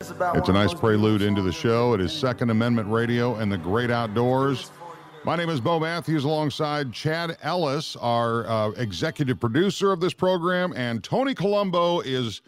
It's a nice prelude into the show. It is Second Amendment Radio and the Great Outdoors. My name is Bo Matthews alongside Chad Ellis, our uh, executive producer of this program, and Tony Colombo is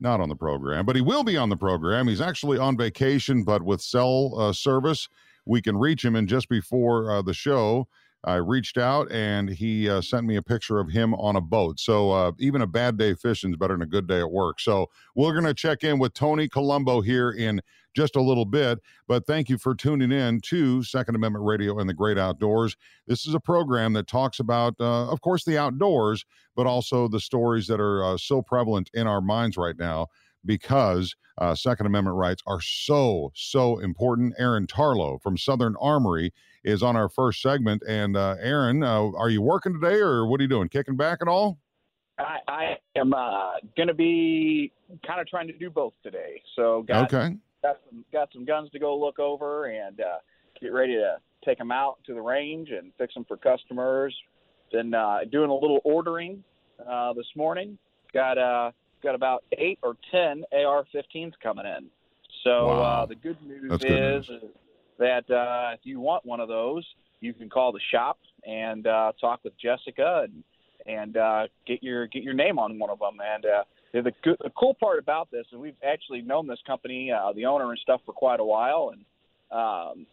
not on the program, but he will be on the program. He's actually on vacation, but with cell uh, service, we can reach him. And just before uh, the show, I reached out and he uh, sent me a picture of him on a boat. So uh, even a bad day fishing is better than a good day at work. So we're going to check in with Tony Colombo here in just a little bit. But thank you for tuning in to Second Amendment Radio and the Great Outdoors. This is a program that talks about, uh, of course, the outdoors, but also the stories that are uh, so prevalent in our minds right now because uh, Second Amendment rights are so, so important. Aaron Tarlow from Southern Armory is on our first segment. And uh, Aaron, uh, are you working today or what are you doing? Kicking back at all? I, I am uh, going to be kind of trying to do both today. So got, okay. got some got some guns to go look over and uh, get ready to take them out to the range and fix them for customers. Then uh, doing a little ordering uh, this morning. Got uh, got about eight or ten AR-15s coming in. So Wow. uh, the good news That's good is that uh, if you want one of those, you can call the shop and uh, talk with Jessica and and uh, get your get your name on one of them. And uh, the, good, the cool part about this, and we've actually known this company, uh, the owner and stuff, for quite a while, and um,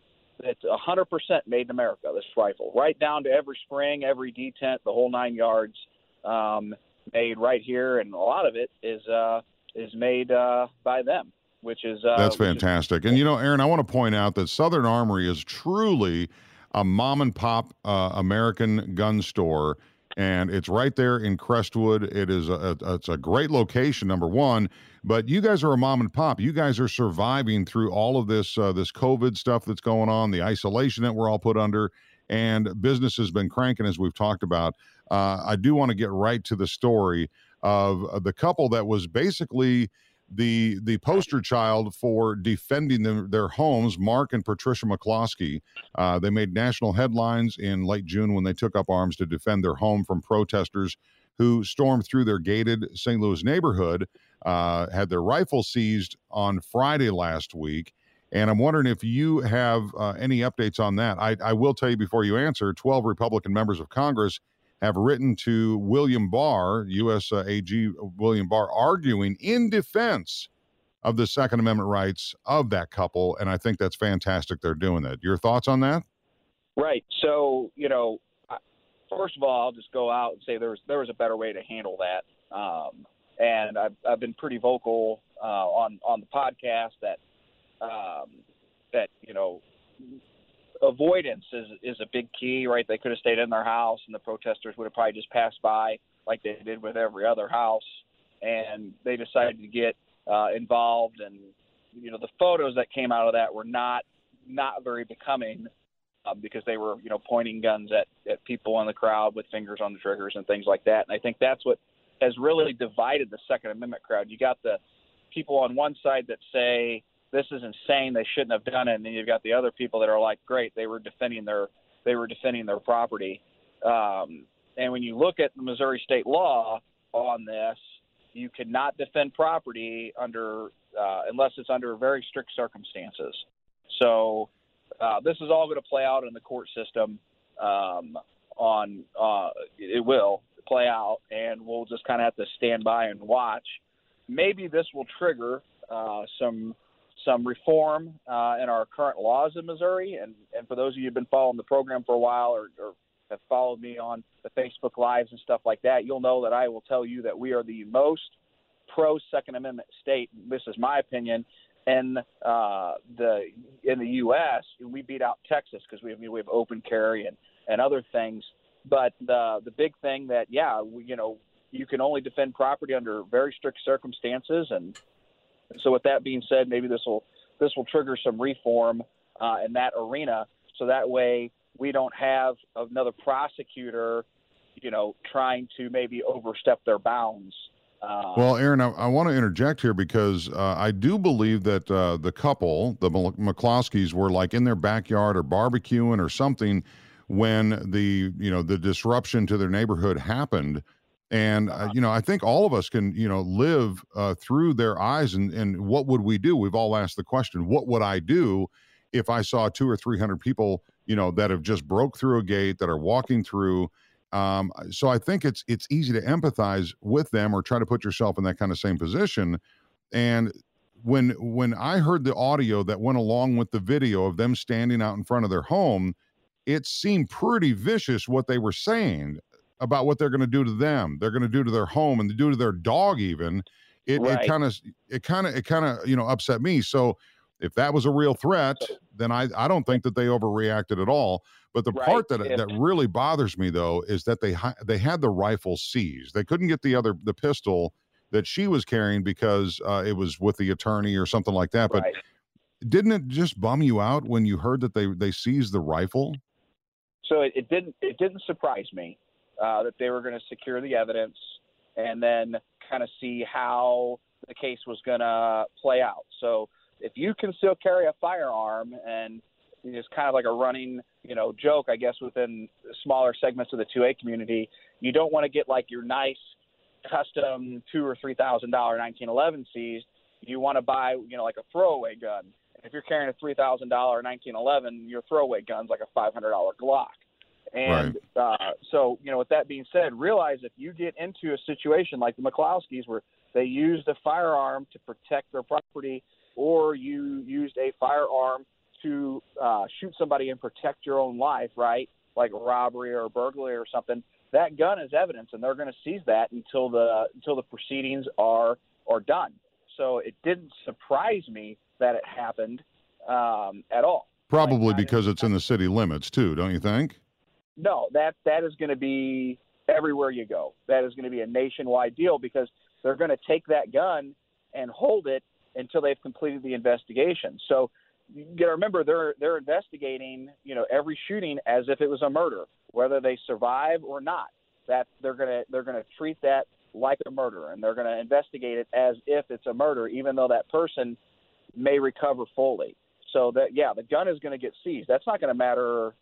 it's 100% made in America. This rifle, right down to every spring, every detent, the whole nine yards, um, made right here, and a lot of it is uh, is made uh, by them, which is uh, That's which is- fantastic. And you know, Aaron, I want to point out that Southern Armory is truly a mom and pop uh, American gun store, and it's right there in Crestwood. It is a, a it's a great location, number one. But you guys are a mom and pop. You guys are surviving through all of this uh, this COVID stuff that's going on, the isolation that we're all put under, and business has been cranking as we've talked about. Uh, I do want to get right to the story of uh, the couple that was basically the the poster child for defending them, their homes, Mark and Patricia McCloskey. Uh, they made national headlines in late June when they took up arms to defend their home from protesters who stormed through their gated St. Louis neighborhood, uh, had their rifle seized on Friday last week. And I'm wondering if you have uh, any updates on that. I, I will tell you before you answer 12 Republican members of Congress have written to William Barr, U.S. Uh, AG William Barr, arguing in defense of the Second Amendment rights of that couple. And I think that's fantastic they're doing that. Your thoughts on that? Right. So, you know, first of all, I'll just go out and say there was there was a better way to handle that. Um, and I've I've been pretty vocal uh, on on the podcast that um, that you know avoidance is is a big key. Right. They could have stayed in their house, and the protesters would have probably just passed by like they did with every other house. And they decided to get uh, involved, and you know the photos that came out of that were not not very becoming um, because they were, you know, pointing guns at, at people in the crowd with fingers on the triggers and things like that. And I think that's what has really divided the Second Amendment crowd. You got the people on one side that say this is insane. They shouldn't have done it. And then you've got the other people that are like, great, they were defending their they were defending their property. Um, and when you look at the Missouri state law on this, you cannot defend property under uh, unless it's under very strict circumstances. So uh, this is all going to play out in the court system. Um, on uh, it will play out, and we'll just kind of have to stand by and watch. Maybe this will trigger uh, some some reform uh, in our current laws in Missouri. And, and for those of you who've been following the program for a while or, or have followed me on the Facebook Lives and stuff like that, you'll know that I will tell you that we are the most pro Second Amendment state. This is my opinion. In uh, the in the U.S., we beat out Texas because we have we have open carry and, and other things. But the the big thing that yeah, we, you know, you can only defend property under very strict circumstances, and so with that being said, maybe this will this will trigger some reform uh, in that arena, so that way we don't have another prosecutor, you know, trying to maybe overstep their bounds. Uh, well, Aaron, I, I want to interject here because uh, I do believe that uh, the couple, the McCloskeys, were like in their backyard or barbecuing or something when the you know the disruption to their neighborhood happened and uh, uh-huh. you know i think all of us can you know live uh, through their eyes and and what would we do? We've all asked the question what would i do if i saw two or three hundred people you know that have just broke through a gate that are walking through? Um, so i think it's it's easy to empathize with them or try to put yourself in that kind of same position. And when when i heard the audio that went along with the video of them standing out in front of their home it seemed pretty vicious what they were saying about what they're going to do to them. They're going to do to their home and do to their dog even. It kind of it kind of it kind of you know upset me. So if that was a real threat, then I I don't think that they overreacted at all. But the right. part that that really bothers me though is that they they had the rifle seized. They couldn't get the other the pistol that she was carrying because uh, it was with the attorney or something like that. But right. didn't it just bum you out when you heard that they they seized the rifle? So it, it didn't it didn't surprise me uh, that they were going to secure the evidence and then kind of see how the case was going to play out. So if you can still carry a firearm and it's kind of like a running, you know, joke, I guess, within smaller segments of the 2A community, you don't want to get like your nice custom two or three thousand dollar 1911 seized. You want to buy, you know, like a throwaway gun. If you're carrying a three thousand dollar 1911, your throwaway gun's like a five hundred dollar Glock. And right. uh, so, you know, with that being said, realize if you get into a situation like the McCloskeys where they used a firearm to protect their property, or you used a firearm to uh, shoot somebody and protect your own life, right? Like robbery or burglary or something. That gun is evidence, and they're going to seize that until the until the proceedings are are done. So it didn't surprise me that it happened um, at all. Probably like, because it's in the city limits too, don't you think? No, that that is going to be everywhere you go. That is going to be a nationwide deal because they're going to take that gun and hold it until they've completed the investigation. So you got to remember they're they're investigating you know every shooting as if it was a murder, whether they survive or not. That they're gonna they're gonna treat that like a murder, and they're gonna investigate it as if it's a murder, even though that person may recover fully. So that yeah, the gun is going to get seized. That's not going to matter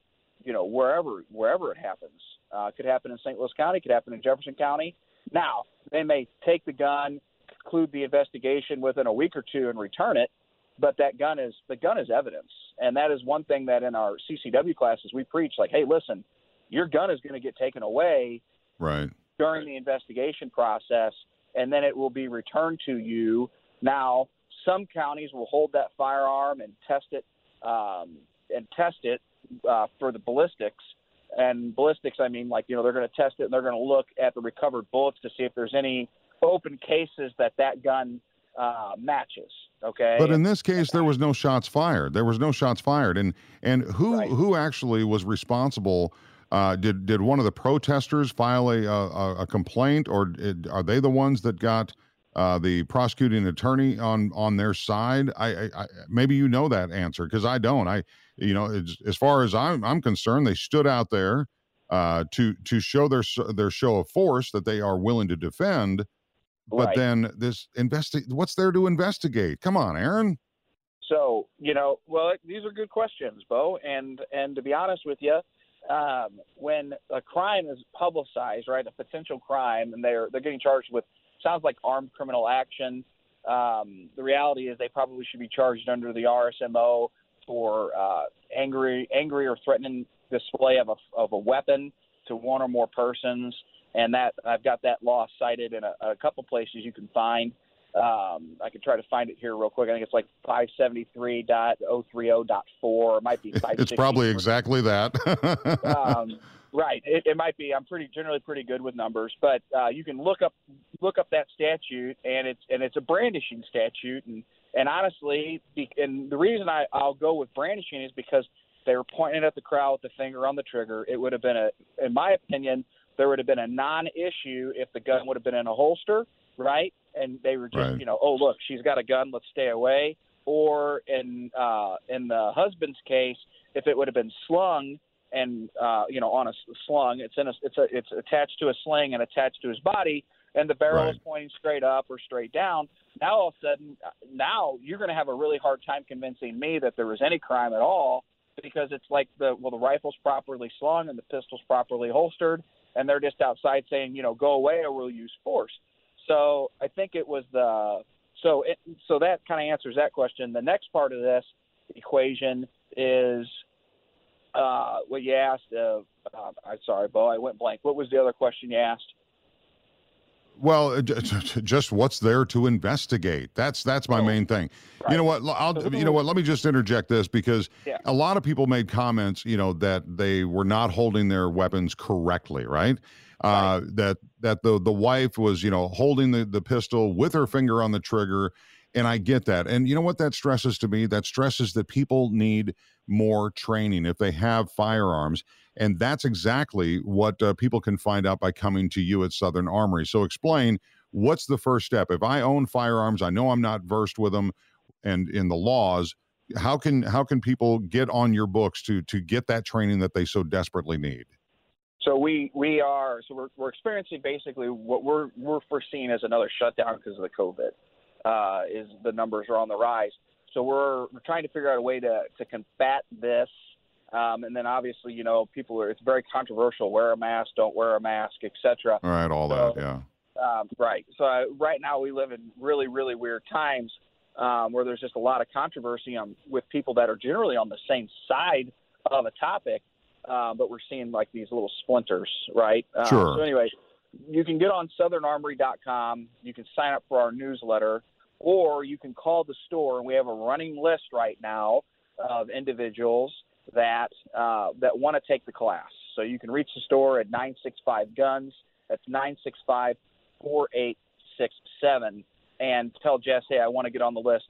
you know, wherever wherever it happens. Uh, it could happen in St. Louis County, could happen in Jefferson County. Now, they may take the gun, conclude the investigation within a week or two, and return it. But that gun is the gun is evidence, and that is one thing that in our CCW classes we preach. Like, hey, listen, your gun is going to get taken away right during the investigation process, and then it will be returned to you. Now, some counties will hold that firearm and test it um, and test it uh, for the ballistics. And ballistics, I mean, like you know, they're going to test it and they're going to look at the recovered bullets to see if there's any open cases that that gun uh, matches. Okay. But in this case, there was no shots fired. There was no shots fired, and and who right. who actually was responsible? Uh, did did one of the protesters file a a, a complaint, or did, are they the ones that got uh, the prosecuting attorney on on their side? I, I, I maybe you know that answer because I don't. I you know as far as I'm I'm concerned, they stood out there uh, to to show their their show of force that they are willing to defend. But right. then this investigate what's there to investigate? Come on, Aaron. So you know, well, these are good questions, Bo. And and to be honest with you, um, when a crime is publicized, right, a potential crime, and they're they're getting charged with sounds like armed criminal action. Um, the reality is they probably should be charged under the RSMO for uh, angry, angry or threatening display of a of a weapon to one or more persons, and that I've got that law cited in a, a couple places you can find. Um, I could try to find it here real quick. I think it's like 573.030.4. It might be It's probably exactly that. um, right. It, it, might be. I'm pretty generally pretty good with numbers, but uh, you can look up look up that statute, and it's and it's a brandishing statute, and and honestly, and the reason I, I'll go with brandishing is because they were pointing at the crowd with the finger on the trigger. It would have been a, in my opinion, there would have been a non-issue if the gun would have been in a holster, right? and they were just right. you know oh look she's got a gun let's stay away or in uh in the husband's case if it would have been slung and uh you know on a slung it's in a it's a it's attached to a sling and attached to his body and the barrel right. is pointing straight up or straight down now all of a sudden now you're going to have a really hard time convincing me that there was any crime at all because it's like the well the rifle's properly slung and the pistol's properly holstered and they're just outside saying you know go away or we'll use force so I think it was the so it, so that kind of answers that question. The next part of this equation is uh, what you asked. Uh, uh, I'm sorry, Bo, I went blank. What was the other question you asked? Well, just what's there to investigate. That's that's my main thing. Right. You know what? I'll you know what? Let me just interject this because yeah. a lot of people made comments. You know that they were not holding their weapons correctly, right? uh, right. that that the the wife was you know holding the the pistol with her finger on the trigger and I get that. And you know what that stresses to me? That stresses that people need more training if they have firearms. And that's exactly what uh, people can find out by coming to you at Southern Armory. So explain what's the first step? If I own firearms, I know I'm not versed with them and in the laws, how can how can people get on your books to to get that training that they so desperately need? So we we are so we're we're experiencing basically what we're we're foreseeing as another shutdown because of the COVID. Uh, is the numbers are on the rise. So we're we're trying to figure out a way to to combat this. Um, and then obviously, you know, people are it's very controversial. Wear a mask, don't wear a mask, etc. All right, all so, that, yeah. Um, right. So uh, right now we live in really really weird times um, where there's just a lot of controversy on, with people that are generally on the same side of a topic uh, but we're seeing like these little splinters, right? Uh, sure. So anyway, you can get on SouthernArmory.com. You can sign up for our newsletter, or you can call the store, and we have a running list right now of individuals that uh, that want to take the class. So you can reach the store at 965 Guns. That's 965 4867, and tell Jess, hey, I want to get on the list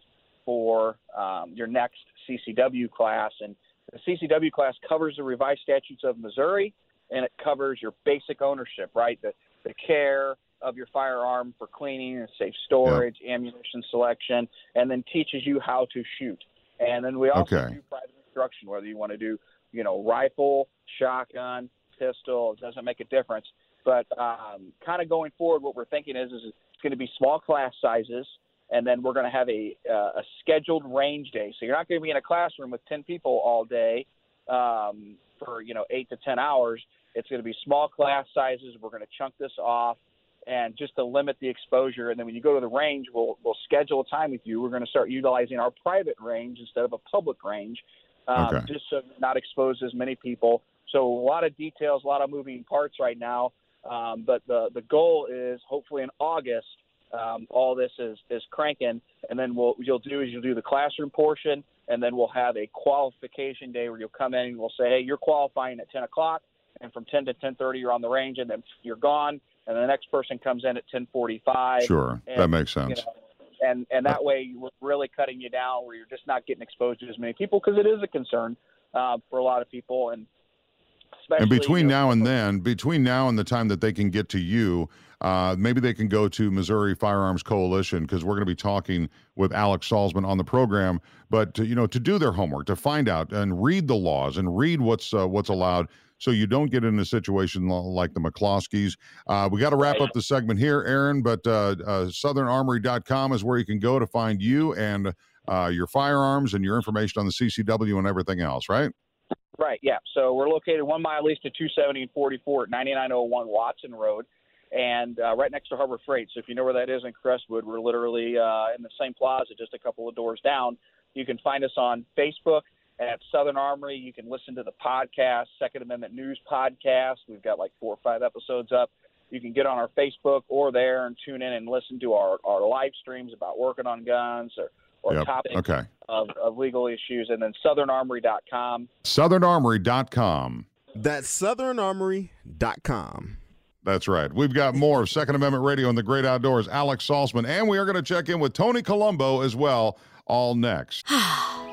for um, your next CCW class, and the CCW class covers the revised statutes of Missouri, and it covers your basic ownership, right? The, the care of your firearm for cleaning and safe storage, yeah. ammunition selection, and then teaches you how to shoot. And then we also okay. do private instruction, whether you want to do, you know, rifle, shotgun, pistol, it doesn't make a difference. But um, kind of going forward, what we're thinking is, is it's going to be small class sizes – and then we're going to have a, uh, a scheduled range day. So you're not going to be in a classroom with 10 people all day um, for you know eight to 10 hours. It's going to be small class sizes. We're going to chunk this off, and just to limit the exposure. And then when you go to the range, we'll we'll schedule a time with you. We're going to start utilizing our private range instead of a public range, um, okay. just so not expose as many people. So a lot of details, a lot of moving parts right now. Um, but the the goal is hopefully in August um, all this is is cranking, and then what you'll do is you'll do the classroom portion, and then we'll have a qualification day where you'll come in and we'll say, hey, you're qualifying at 10 o'clock, and from 10 to 10:30 you're on the range, and then you're gone, and the next person comes in at 10:45. Sure, and, that makes sense. You know, and and that way we're really cutting you down where you're just not getting exposed to as many people because it is a concern uh, for a lot of people and and between now and then, between now and the time that they can get to you, uh, maybe they can go to Missouri Firearms Coalition because we're going to be talking with Alex Salzman on the program. But to, you know, to do their homework, to find out and read the laws and read what's uh, what's allowed, so you don't get in a situation like the McCloskeys. Uh, we got to wrap up the segment here, Aaron. But uh, uh, SouthernArmory.com is where you can go to find you and uh, your firearms and your information on the CCW and everything else, right? Right. Yeah. So we're located one mile east of 270 and 44 at 9901 Watson Road, and uh, right next to Harbor Freight. So if you know where that is in Crestwood, we're literally uh, in the same plaza, just a couple of doors down. You can find us on Facebook at Southern Armory. You can listen to the podcast, Second Amendment News podcast. We've got like four or five episodes up. You can get on our Facebook or there and tune in and listen to our, our live streams about working on guns or, or Yep. topics Okay. of, of legal issues. And then southernarmory.com. SouthernArmory.com. That's southernarmory.com. That's right. We've got more of Second Amendment Radio in the Great Outdoors. Alex Salzman, and we are going to check in with Tony Colombo as well. All next.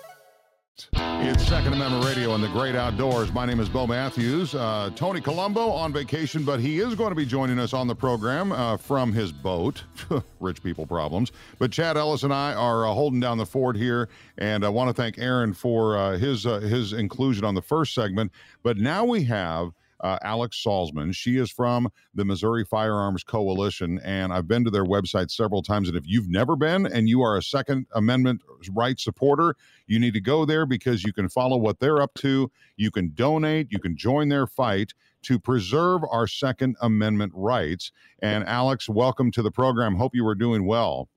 It's Second Amendment Radio in the Great Outdoors. My name is Bo Matthews. Uh, Tony Colombo on vacation, but he is going to be joining us on the program uh, from his boat. Rich people problems. But Chad Ellis and I are uh, holding down the fort here, and I want to thank Aaron for uh, his uh, his inclusion on the first segment. But now we have uh, Alex Salzman. She is from the Missouri Firearms Coalition, and I've been to their website several times. And if you've never been and you are a Second Amendment rights supporter, you need to go there because you can follow what they're up to. You can donate, you can join their fight to preserve our Second Amendment rights. And Alex, welcome to the program. Hope you are doing well.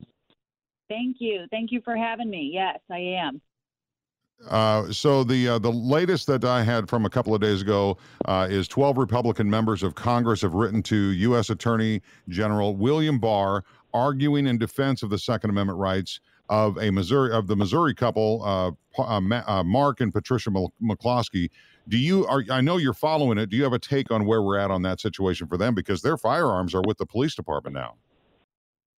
Thank you. Thank you for having me. Yes, I am. Uh, so the uh, the latest that I had from a couple of days ago uh, is 12 Republican members of Congress have written to U.S. Attorney General William Barr arguing in defense of the Second Amendment rights of a Missouri of the Missouri couple, uh, uh, Mark and Patricia McCloskey. Do you are I know you're following it? Do you have a take on where we're at on that situation for them because their firearms are with the police department now?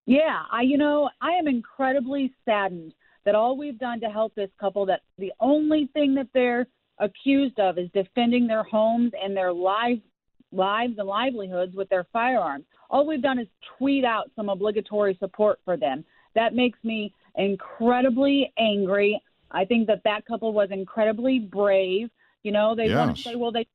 Yeah, I you know, I am incredibly saddened that all we've done to help this couple that the only thing that they're accused of is defending their homes and their lives lives and livelihoods with their firearms. All we've done is tweet out some obligatory support for them. That makes me incredibly angry. I think that that couple was incredibly brave. You know, they want to say, well, they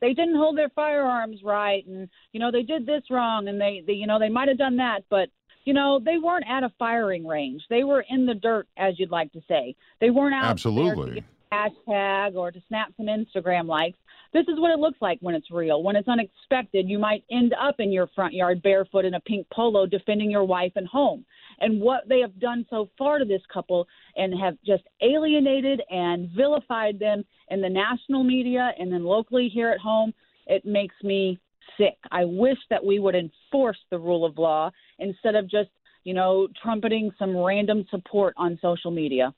they didn't hold their firearms right, and you know they did this wrong, and they, they you know they might have done that, but you know they weren't at a firing range. They were in the dirt, as you'd like to say. They weren't out there to Absolutely. hashtag or to snap some Instagram likes. This is what it looks like when it's real. When it's unexpected, you might end up in your front yard barefoot in a pink polo defending your wife and home. And what they have done so far to this couple and have just alienated and vilified them in the national media and then locally here at home, it makes me sick. I wish that we would enforce the rule of law instead of just, you know, trumpeting some random support on social media.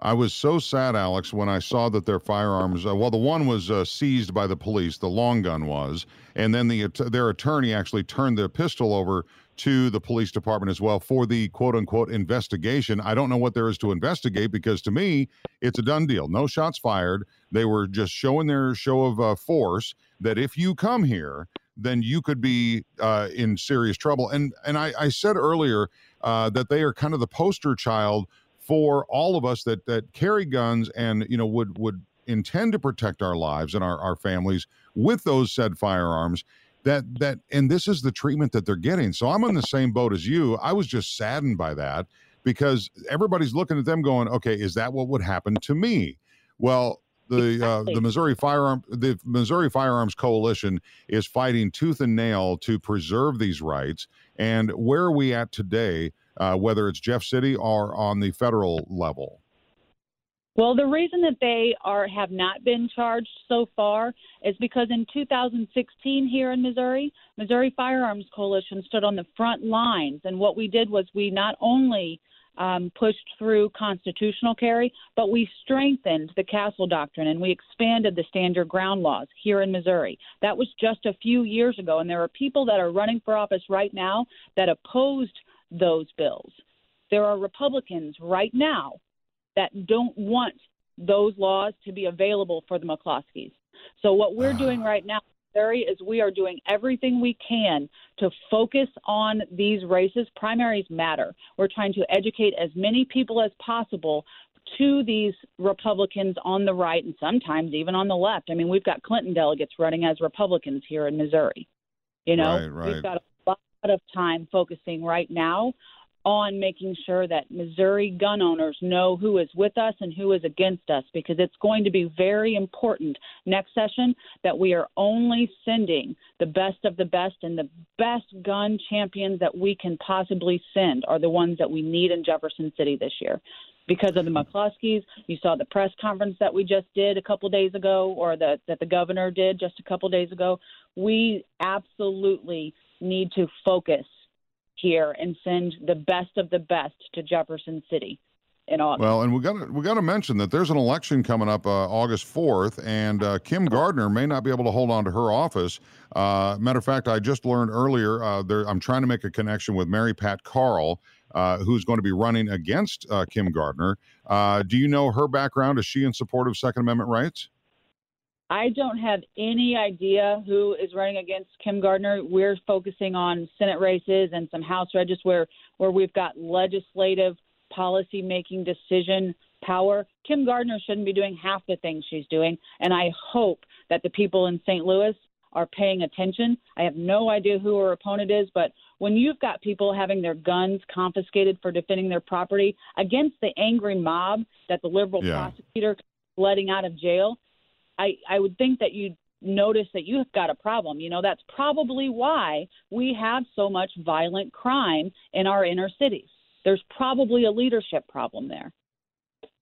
I was so sad, Alex, when I saw that their firearms. Uh, well, the one was uh, seized by the police. The long gun was, and then the their attorney actually turned the pistol over to the police department as well for the quote unquote investigation. I don't know what there is to investigate because to me, it's a done deal. No shots fired. They were just showing their show of uh, force that if you come here, then you could be uh, in serious trouble. And and I, I said earlier uh, that they are kind of the poster child for all of us that that carry guns and you know would would intend to protect our lives and our, our families with those said firearms that that and this is the treatment that they're getting. So i'm in the same boat as you. I was just saddened by that because everybody's looking at them going okay is that what would happen to me? Well the uh, the Missouri firearm the Missouri Firearms Coalition is fighting tooth and nail to preserve these rights. And where are we at today? Uh, whether it's Jeff City or on the federal level? Well, the reason that they are have not been charged so far is because in 2016 here in Missouri, Missouri Firearms Coalition stood on the front lines, and what we did was we not only um, pushed through constitutional carry, but we strengthened the Castle Doctrine and we expanded the stand your ground laws here in Missouri. That was just a few years ago, and there are people that are running for office right now that opposed those bills. There are Republicans right now that don't want those laws to be available for the McCloskeys. So what we're doing right now, Missouri, is we are doing everything we can to focus on these races. Primaries matter. We're trying to educate as many people as possible to these Republicans on the right and sometimes even on the left. I mean, we've got Clinton delegates running as Republicans here in Missouri. You know, Right, right. we've got a lot of time focusing right now on making sure that Missouri gun owners know who is with us and who is against us because it's going to be very important next session that we are only sending the best of the best and the best gun champions that we can possibly send are the ones that we need in Jefferson City this year. Because of the McCloskeys, you saw the press conference that we just did a couple days ago, or the, that the governor did just a couple days ago. We absolutely need to focus here and send the best of the best to Jefferson City in August. Well, and we got to we got to mention that there's an election coming up uh, August 4th, and uh, Kim Gardner may not be able to hold on to her office. Uh, matter of fact, I just learned earlier. Uh, there, I'm trying to make a connection with Mary Pat Carl, uh, who's going to be running against uh, Kim Gardner. Do you know her background? Is she in support of Second Amendment rights? I don't have any idea who is running against Kim Gardner. We're focusing on Senate races and some House races where, where we've got legislative policy making decision power. Kim Gardner shouldn't be doing half the things she's doing. And I hope that the people in St. Louis are paying attention. I have no idea who her opponent is, but when you've got people having their guns confiscated for defending their property against the angry mob that the liberal Yeah. prosecutor letting out of jail, I, I would think that you'd notice that you've got a problem. You know, that's probably why we have so much violent crime in our inner cities. There's probably a leadership problem there.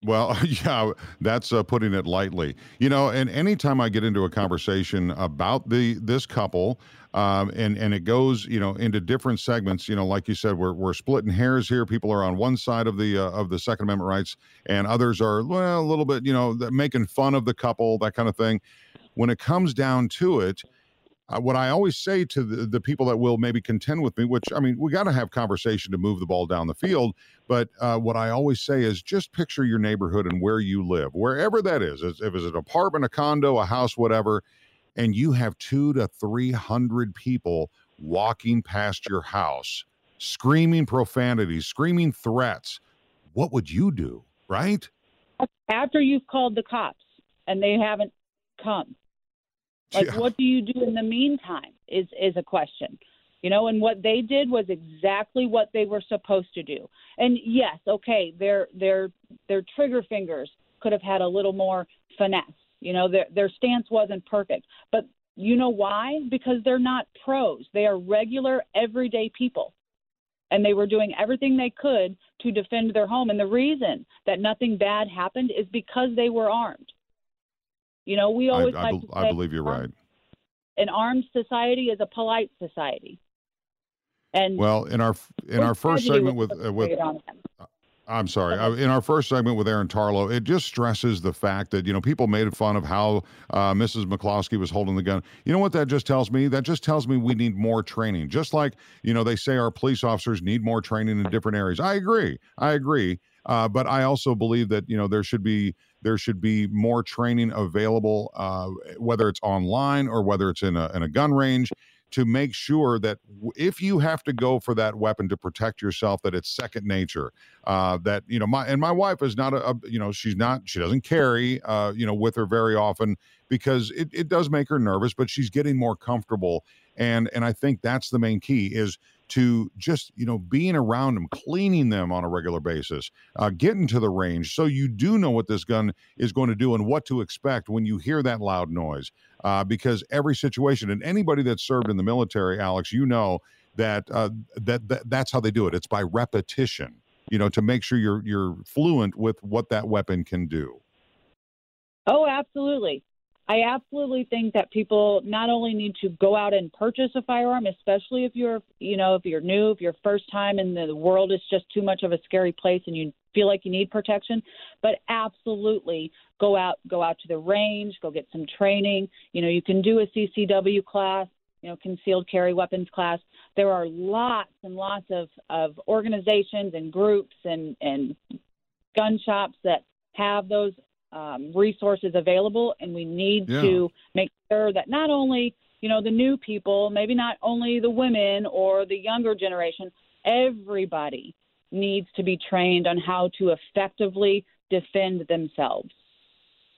Well, yeah, that's uh, putting it lightly. You know, and anytime I get into a conversation about the this couple, um, and and it goes, you know, into different segments. You know, like you said, we're we're splitting hairs here. People are on one side of the uh, of the Second Amendment rights, and others are well a little bit, you know, making fun of the couple, that kind of thing. When it comes down to it, uh, what I always say to the, the people that will maybe contend with me, which I mean, we got to have conversation to move the ball down the field. But uh, what I always say is just picture your neighborhood and where you live, wherever that is. If it's an apartment, a condo, a house, whatever, and you have two to 300 people walking past your house, screaming profanities, screaming threats, what would you do? Right? After you've called the cops and they haven't come, like Yeah. what do you do in the meantime? Is is a question. You know, and what they did was exactly what they were supposed to do. And yes, okay, their their their trigger fingers could have had a little more finesse. You know, their their stance wasn't perfect. But you know why? Because they're not pros. They are regular everyday people. And they were doing everything they could to defend their home. And the reason that nothing bad happened is because they were armed. You know, we always I, like I believe you're right. an armed society is a polite society. And Well, in our in our first segment with uh, with perpetrated on them? I'm sorry. In our first segment with Aaron Tarlow, it just stresses the fact that, you know, people made fun of how uh, Mrs. McCloskey was holding the gun. You know what that just tells me? That just tells me we need more training. Just like, you know, they say our police officers need more training in different areas. I agree. I agree. Uh, but I also believe that, you know, there should be there should be more training available, uh, whether it's online or whether it's in a, in a gun range to make sure that if you have to go for that weapon to protect yourself, that it's second nature. Uh, that you know my and my wife is not a, a you know she's not she doesn't carry uh, you know with her very often because it, it does make her nervous but she's getting more comfortable. And and i think that's the main key is to just you know being around them cleaning them on a regular basis uh, getting to the range so you do know what this gun is going to do and what to expect when you hear that loud noise uh, because every situation and anybody that's served in the military alex you know that, uh, that that that's how they do it it's by repetition you know, to make sure you're you're fluent with what that weapon can do. Oh, absolutely. I absolutely think that people not only need to go out and purchase a firearm, especially if you're, you know, if you're new, if you're first time and the world is just too much of a scary place and you feel like you need protection, but absolutely go out, go out to the range, go get some training. You know, you can do a CCW class, you know, concealed carry weapons class. There are lots and lots of, of organizations and groups and, and gun shops that have those um, resources available, and we need Yeah. to make sure that not only you know the new people, maybe not only the women or the younger generation, everybody needs to be trained on how to effectively defend themselves.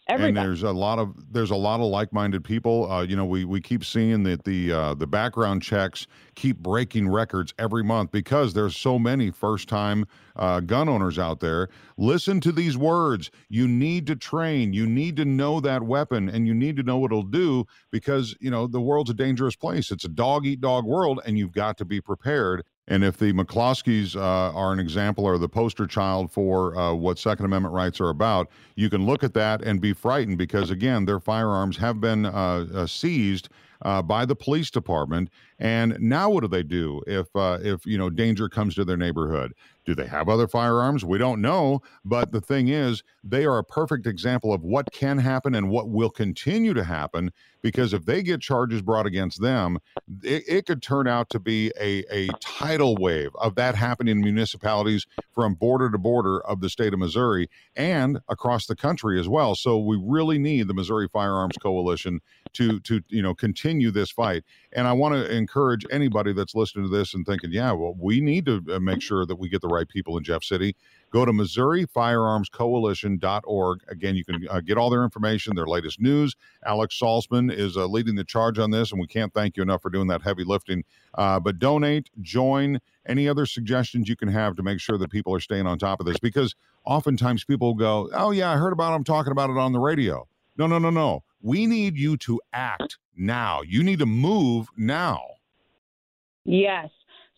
Everybody. And there's a lot of there's a lot of like-minded people. Uh, you know, we we keep seeing that the uh, the background checks keep breaking records every month because there's so many first-time uh, gun owners out there. Listen to these words. You need to train. You need to know that weapon, and you need to know what it'll do because you know the world's a dangerous place. It's a dog-eat-dog world, and you've got to be prepared. And if the McCloskeys uh, are an example or the poster child for uh, what Second Amendment rights are about, you can look at that and be frightened because, again, their firearms have been uh, uh, seized uh, by the police department. And now, what do they do if uh, if you know danger comes to their neighborhood? Do they have other firearms? We don't know. But the thing is, they are a perfect example of what can happen and what will continue to happen. Because if they get charges brought against them, it, it could turn out to be a, a tidal wave of that happening in municipalities from border to border of the state of Missouri and across the country as well. So we really need the Missouri Firearms Coalition to to you know continue this fight. And I want to encourage anybody that's listening to this and thinking, yeah, well, we need to uh, make sure that we get the right people in Jeff City. Go to MissouriFirearmsCoalition.org. Again, you can uh, get all their information, their latest news. Alex Salzman is uh, leading the charge on this, and we can't thank you enough for doing that heavy lifting. Uh, but donate, join, any other suggestions you can have to make sure that people are staying on top of this because oftentimes people go, oh, yeah, I heard about them talking about it on the radio. No, no, no, no. We need you to act now. You need to move now. Yes.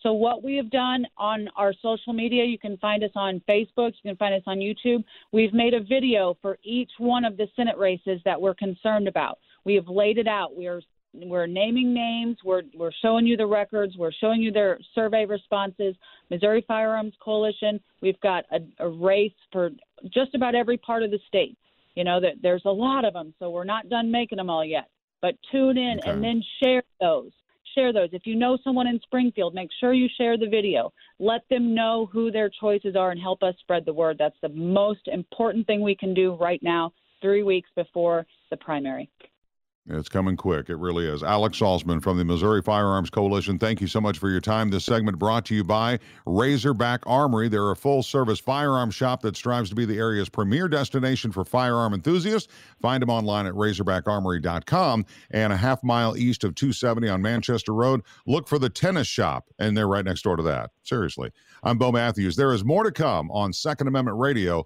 So what we have done on our social media, you can find us on Facebook, you can find us on YouTube. We've made a video for each one of the Senate races that we're concerned about. We have laid it out. We are we're naming names. We're we're showing you the records. We're showing you their survey responses. Missouri Firearms Coalition. We've got a, a race for just about every part of the state. You know that there's a lot of them, so we're not done making them all yet. But tune in Okay. and then share those. Share those. If you know someone in Springfield, make sure you share the video. Let them know who their choices are and help us spread the word. That's the most important thing we can do right now, three weeks before the primary. It's coming quick. It really is. Alex Salzman from the Missouri Firearms Coalition. Thank you so much for your time. This segment brought to you by Razorback Armory. They're a full service firearm shop that strives to be the area's premier destination for firearm enthusiasts. Find them online at razorbackarmory.com and a half mile east of 270 on Manchester Road. Look for the tennis shop, and they're right next door to that. Seriously. I'm Bo Matthews. There is more to come on Second Amendment Radio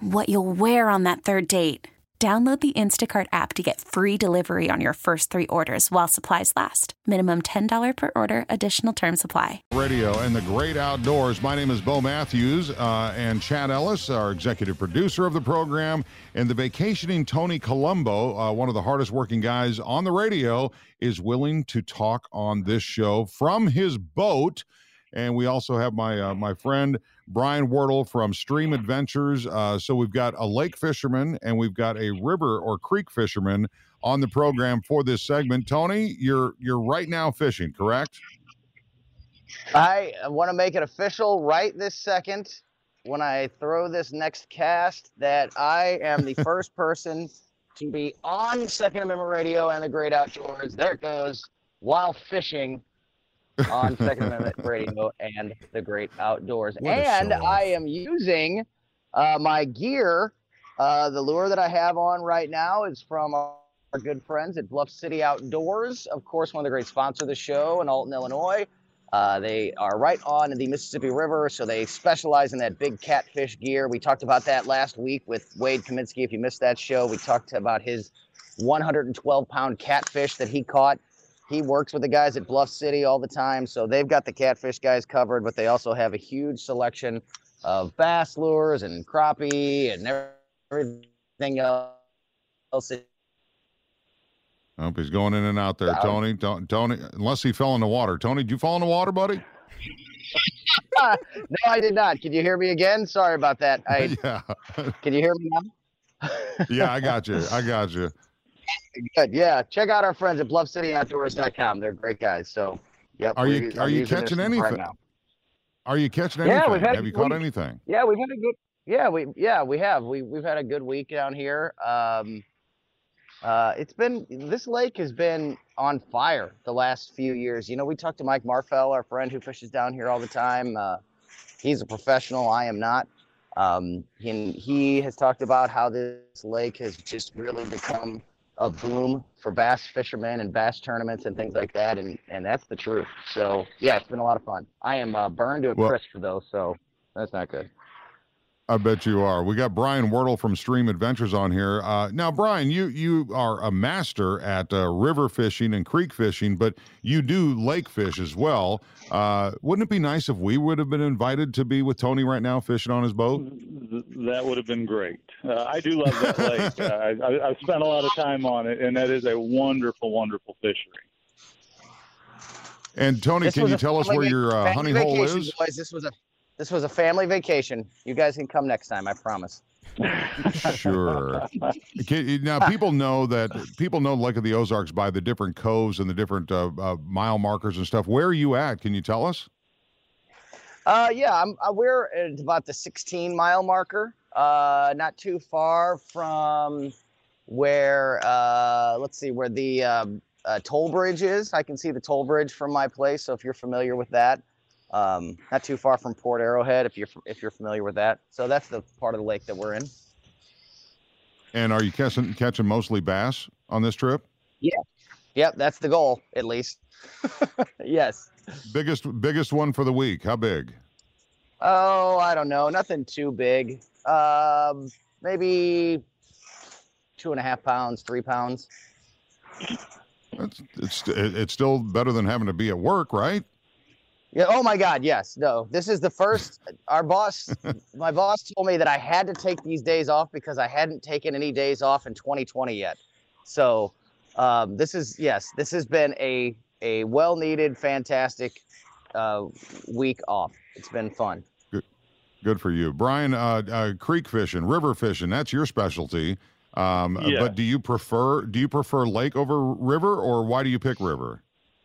what you'll wear on that third date. Download the Instacart app to get free delivery on your first three orders while supplies last. Minimum $10 per order, additional term supply. Radio and the great outdoors. My name is Bo Matthews, uh, and Chad Ellis, our executive producer of the program, and the vacationing Tony Colombo, uh, one of the hardest working guys on the radio, is willing to talk on this show from his boat. And we also have my uh, my friend Brian Wardle from Stream Adventures. Uh, so we've got a lake fisherman and we've got a river or creek fisherman on the program for this segment. Tony, you're you're right now fishing, correct? I want to make it official right this second when I throw this next cast that I am the first person to be on Second Amendment Radio and the Great Outdoors. There it goes, while fishing on Second Amendment Radio and the Great Outdoors. What And. I am using uh, my gear Uh, the lure that I have on right now is from our good friends at Bluff City Outdoors. Of course, one of the great sponsors of the show in Alton, Illinois. Uh, they are right on the Mississippi River, so they specialize in that big catfish gear. We talked about that last week with Wade Kaminsky. If you missed that show, we talked about his 112 pound catfish that he caught. He works with the guys at Bluff City all the time, so they've got the catfish guys covered, but they also have a huge selection of bass lures and crappie and everything else. I hope he's going in and out there, Tony. Don't, Tony, unless he fell in the water. Tony, did you fall in the water, buddy? no, I did not. Can you hear me again? Sorry about that. I, yeah. Can you hear me now? yeah, I got you. I got you. Good. Yeah. Check out our friends at bluffcityoutdoors.com. They're great guys. So, yep. Are you are you catching anything? Right are you catching anything? Yeah, we've had, have you caught anything? Yeah, we've had a good. Yeah, we yeah we have. We we've had a good week down here. Um, uh, it's been this lake has been on fire the last few years. You know, we talked to Mike Marfell, our friend who fishes down here all the time. Uh, he's a professional. I am not. Um, he, he has talked about how this lake has just really become a boom for bass fishermen and bass tournaments and things like that, and and that's the truth. So yeah, it's been a lot of fun. I am uh, burned to a well, crisp though, so that's not good. I bet you are. We got Brian Wurtle from Stream Adventures on here. Uh, now, Brian, you you are a master at uh, river fishing and creek fishing, but you do lake fish as well. Uh, wouldn't it be nice if we would have been invited to be with Tony right now fishing on his boat? That would have been great. Uh, I do love that lake. Uh, I, I've spent a lot of time on it, and that is a wonderful, wonderful fishery. And Tony, this can you tell us where your uh, hunting hole is? Boys. This was a this was a family vacation. You guys can come next time, I promise. sure. now people know that people know Lake of the Ozarks by the different coves and the different uh, uh, mile markers and stuff. Where are you at? Can you tell us? Uh, yeah, I'm, uh, we're at about the 16 mile marker. Uh, not too far from where. Uh, let's see where the um, uh, toll bridge is. I can see the toll bridge from my place. So if you're familiar with that, um, not too far from Port Arrowhead, if you're if you're familiar with that. So that's the part of the lake that we're in. And are you catching catching mostly bass on this trip? Yeah, yep, that's the goal at least. yes. Biggest biggest one for the week. How big? Oh, I don't know. Nothing too big. Um, maybe two and a half pounds, three pounds. It's, it's it's still better than having to be at work, right? Yeah. Oh my God. Yes. No. This is the first. Our boss, my boss, told me that I had to take these days off because I hadn't taken any days off in 2020 yet. So, um, this is yes. This has been a a well needed, fantastic uh, week off. It's been fun. Good. Good for you, Brian. Uh, uh, creek fishing, river fishing. That's your specialty. Um, yeah. But do you prefer do you prefer lake over river, or why do you pick river?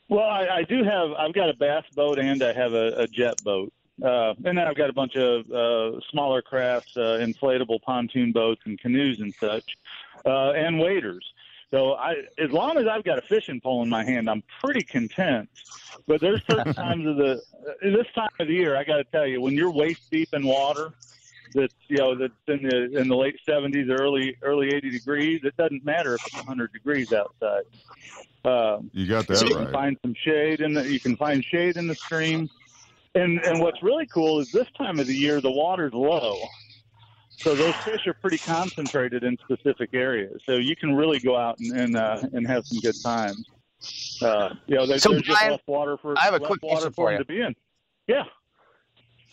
Well, I, I do have. I've got a bass boat and I have a, a jet boat, uh, and then I've got a bunch of uh, smaller crafts, uh, inflatable pontoon boats and canoes and such, uh, and waders. So I, as long as I've got a fishing pole in my hand, I'm pretty content. But there's certain times of the uh, this time of the year, I got to tell you, when you're waist deep in water, that's you know that's in the in the late 70s, early early 80 degrees. It doesn't matter if it's 100 degrees outside. Um, you got that so you right. can find some shade in the you can find shade in the stream, and and what's really cool is this time of the year the water's low, so those fish are pretty concentrated in specific areas. So you can really go out and and, uh, and have some good times. Uh, you know, there's, so there's just less water for I have a quick water for you. to be in. Yeah.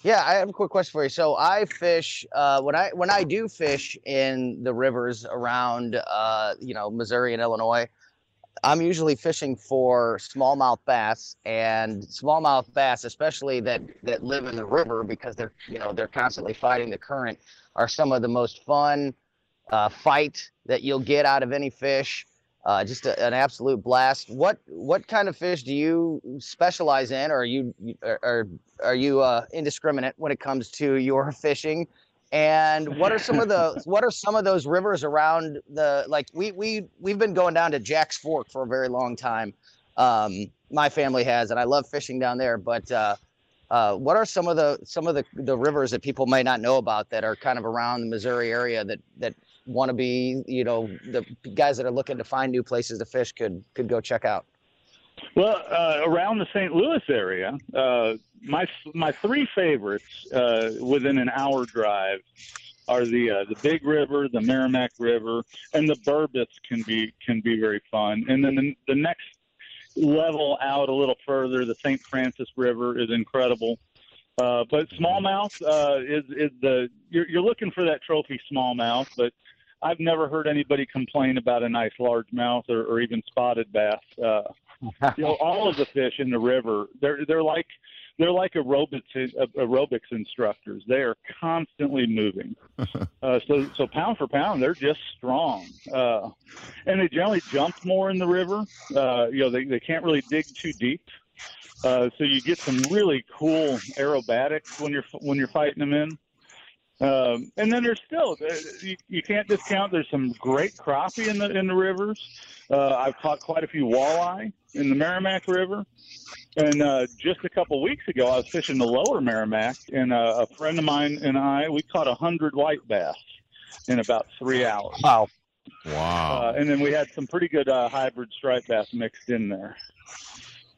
Yeah, I have a quick question for you. So I fish uh, when I when I do fish in the rivers around uh, you know Missouri and Illinois. I'm usually fishing for smallmouth bass and smallmouth bass, especially that that live in the river because they're you know they're constantly fighting the current, are some of the most fun uh, fight that you'll get out of any fish. Uh, just a, an absolute blast. What what kind of fish do you specialize in, or are you are are you uh, indiscriminate when it comes to your fishing? And what are some of the what are some of those rivers around the like we we we've been going down to Jack's Fork for a very long time. Um, my family has, and I love fishing down there. But uh, uh, what are some of the some of the, the rivers that people might not know about that are kind of around the Missouri area that that want to be, you know, the guys that are looking to find new places to fish could could go check out? Well, uh, around the St. Louis area, uh, my my three favorites uh, within an hour drive are the uh, the Big River, the Meramec River, and the Bourbeuse can be can be very fun. And then the, the next level out a little further, the St. Francis River is incredible. Uh, but smallmouth uh, is is the you're, you're looking for that trophy smallmouth, but I've never heard anybody complain about a nice largemouth or, or even spotted bass. Uh, you know, all of the fish in the river, they're they're like they're like aerobics aerobics instructors. They are constantly moving. Uh, so so pound for pound, they're just strong, uh, and they generally jump more in the river. Uh, you know, they they can't really dig too deep. Uh, so you get some really cool aerobatics when you're when you're fighting them in. Um, and then there's still uh, you, you can't discount. There's some great crappie in the in the rivers. Uh, I've caught quite a few walleye in the Meramec River, and uh, just a couple weeks ago, I was fishing the lower Meramec, and uh, a friend of mine and I we caught a hundred white bass in about three hours. Wow! Wow! Uh, and then we had some pretty good uh, hybrid striped bass mixed in there.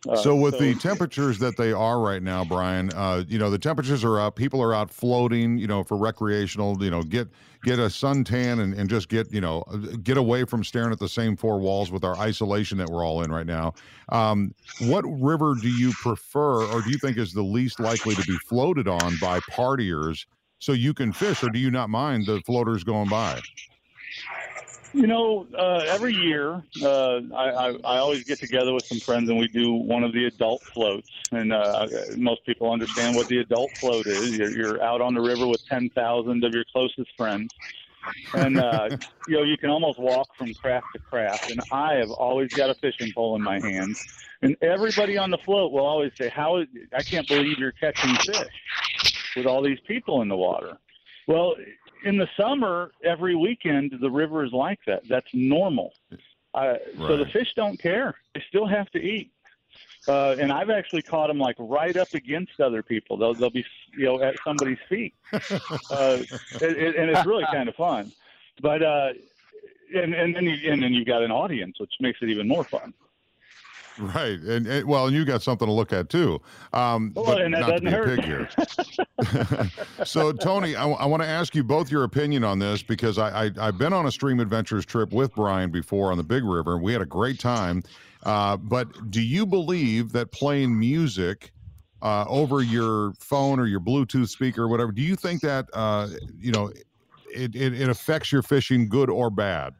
Uh, so with so, the temperatures that they are right now, Brian, uh, you know the temperatures are up. People are out floating, you know, for recreational. You know, get get a suntan and, and just get you know get away from staring at the same four walls with our isolation that we're all in right now. Um, what river do you prefer, or do you think is the least likely to be floated on by partiers, so you can fish, or do you not mind the floaters going by? You know, uh, every year uh, I, I, I always get together with some friends and we do one of the adult floats. And uh, most people understand what the adult float is. You're, you're out on the river with 10,000 of your closest friends. And, uh, you know, you can almost walk from craft to craft. And I have always got a fishing pole in my hand. And everybody on the float will always say, "How? Is, I can't believe you're catching fish with all these people in the water." Well, in the summer, every weekend the river is like that. That's normal. Uh, right. So the fish don't care. They still have to eat. Uh, and I've actually caught them like right up against other people. They'll they'll be you know at somebody's feet, uh, and, and it's really kind of fun. But uh, and and then you, and then you've got an audience, which makes it even more fun. Right, and, and, well, and you got something to look at too. Um, well, but and that not to be hurt. a pig here. so, Tony, I, I want to ask you both your opinion on this because I, I have been on a Stream Adventures trip with Brian before on the Big River, and we had a great time. Uh, but do you believe that playing music uh, over your phone or your Bluetooth speaker or whatever, do you think that uh, you know it, it, it affects your fishing, good or bad?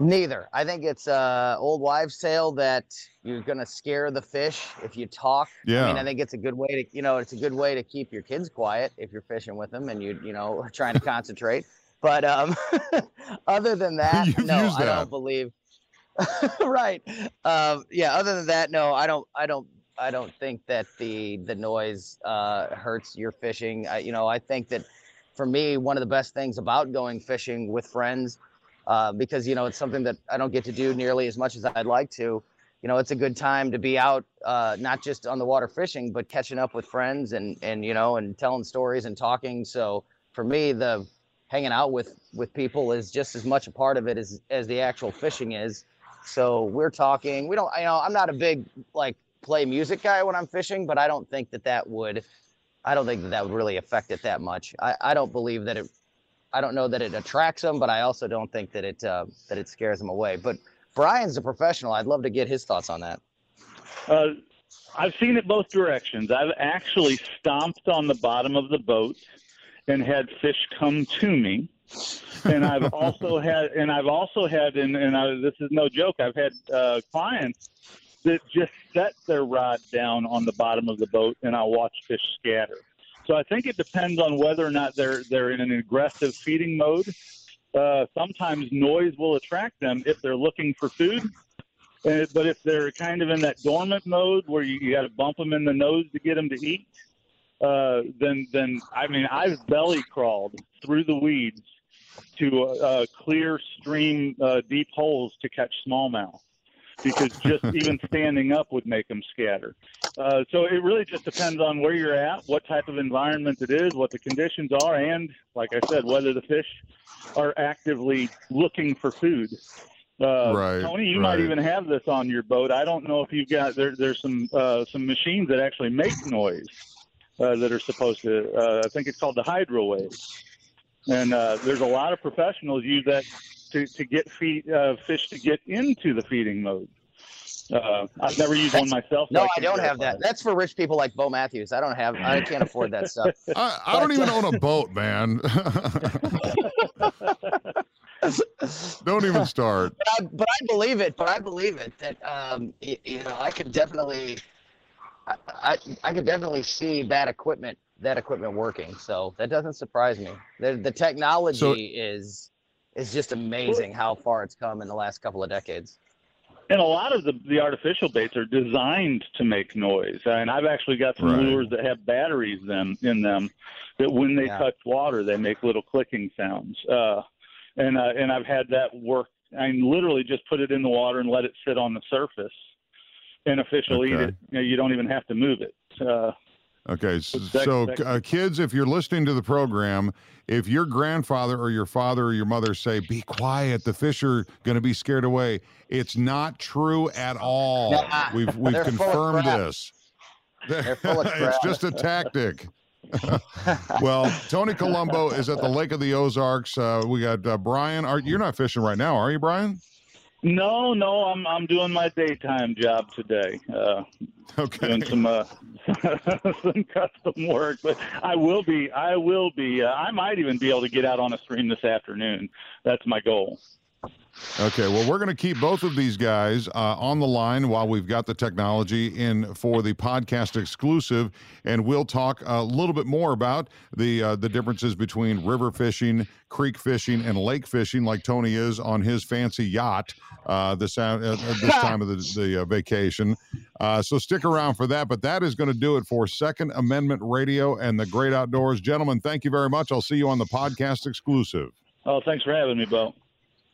Neither. I think it's a old wives' tale that you're gonna scare the fish if you talk. Yeah. I mean, I think it's a good way to, you know, it's a good way to keep your kids quiet if you're fishing with them and you, you know, are trying to concentrate. But um, other than that, You've no, I that. don't believe. right. Um, yeah. Other than that, no, I don't. I don't. I don't think that the the noise uh, hurts your fishing. I, you know, I think that for me, one of the best things about going fishing with friends uh, because you know it's something that I don't get to do nearly as much as I'd like to. You know, it's a good time to be out, uh, not just on the water fishing, but catching up with friends and and you know and telling stories and talking. So for me, the hanging out with with people is just as much a part of it as as the actual fishing is. So we're talking. We don't. You know, I'm not a big like play music guy when I'm fishing, but I don't think that that would. I don't think that that would really affect it that much. I, I don't believe that it I don't know that it attracts them, but I also don't think that it uh, that it scares them away. But Brian's a professional. I'd love to get his thoughts on that. Uh, I've seen it both directions. I've actually stomped on the bottom of the boat and had fish come to me. and I've also had, and I've also had, and, and I, this is no joke. I've had uh, clients that just set their rod down on the bottom of the boat, and I watch fish scatter. So I think it depends on whether or not they're they're in an aggressive feeding mode. Uh, sometimes noise will attract them if they're looking for food. Uh, but if they're kind of in that dormant mode where you, you got to bump them in the nose to get them to eat, uh, then then I mean I've belly crawled through the weeds to uh, clear stream uh, deep holes to catch smallmouth. Because just even standing up would make them scatter. Uh, so it really just depends on where you're at, what type of environment it is, what the conditions are, and like I said, whether the fish are actively looking for food. Uh, Right, Tony, you right. might even have this on your boat. I don't know if you've got there. There's some uh, some machines that actually make noise uh, that are supposed to. Uh, I think it's called the HydroWave, and uh, there's a lot of professionals use that to to get feed, uh, fish to get into the feeding mode. Uh, I've never used one myself. so No, I can't don't have verify that. That's for rich people like Bo Matthews. I don't have. I can't afford that stuff. I, I don't even own a boat, man. don't even start. But I, but I believe it. But I believe it that um, you, you know I could definitely, I, I I could definitely see that equipment that equipment working. So that doesn't surprise me. The the technology So- is is just amazing how far it's come in the last couple of decades. And a lot of the, the artificial baits are designed to make noise. And I've actually got some Right. lures that have batteries them in them that when they Yeah. touch water, they make little clicking sounds. Uh, and uh, and I've had that work. I literally just put it in the water and let it sit on the surface, and a fish will eat it. You, know, you don't even have to move it. Uh, Okay, so uh, kids, if you're listening to the program, if your grandfather or your father or your mother say, "Be quiet," the fish are going to be scared away. It's not true at all. Nah, we've we've they're full of confirmed this. They're full of it's just a tactic. well, Tony Colombo is at the Lake of the Ozarks. Uh, we got uh, Brian. Are you're not fishing right now, are you, Brian? No, no, I'm I'm doing my daytime job today. Uh, Okay. doing some uh, some custom work, but I will be I will be uh, I might even be able to get out on a stream this afternoon. That's my goal. Okay, well, we're going to keep both of these guys uh, on the line while we've got the technology in for the podcast exclusive, and we'll talk a little bit more about the uh, the differences between river fishing, creek fishing, and lake fishing, like Tony is on his fancy yacht uh, this uh, uh, this time of the, the uh, vacation. Uh, so stick around for that. But that is going to do it for Second Amendment Radio and the Great Outdoors, gentlemen. Thank you very much. I'll see you on the podcast exclusive. Oh, thanks for having me, Bo.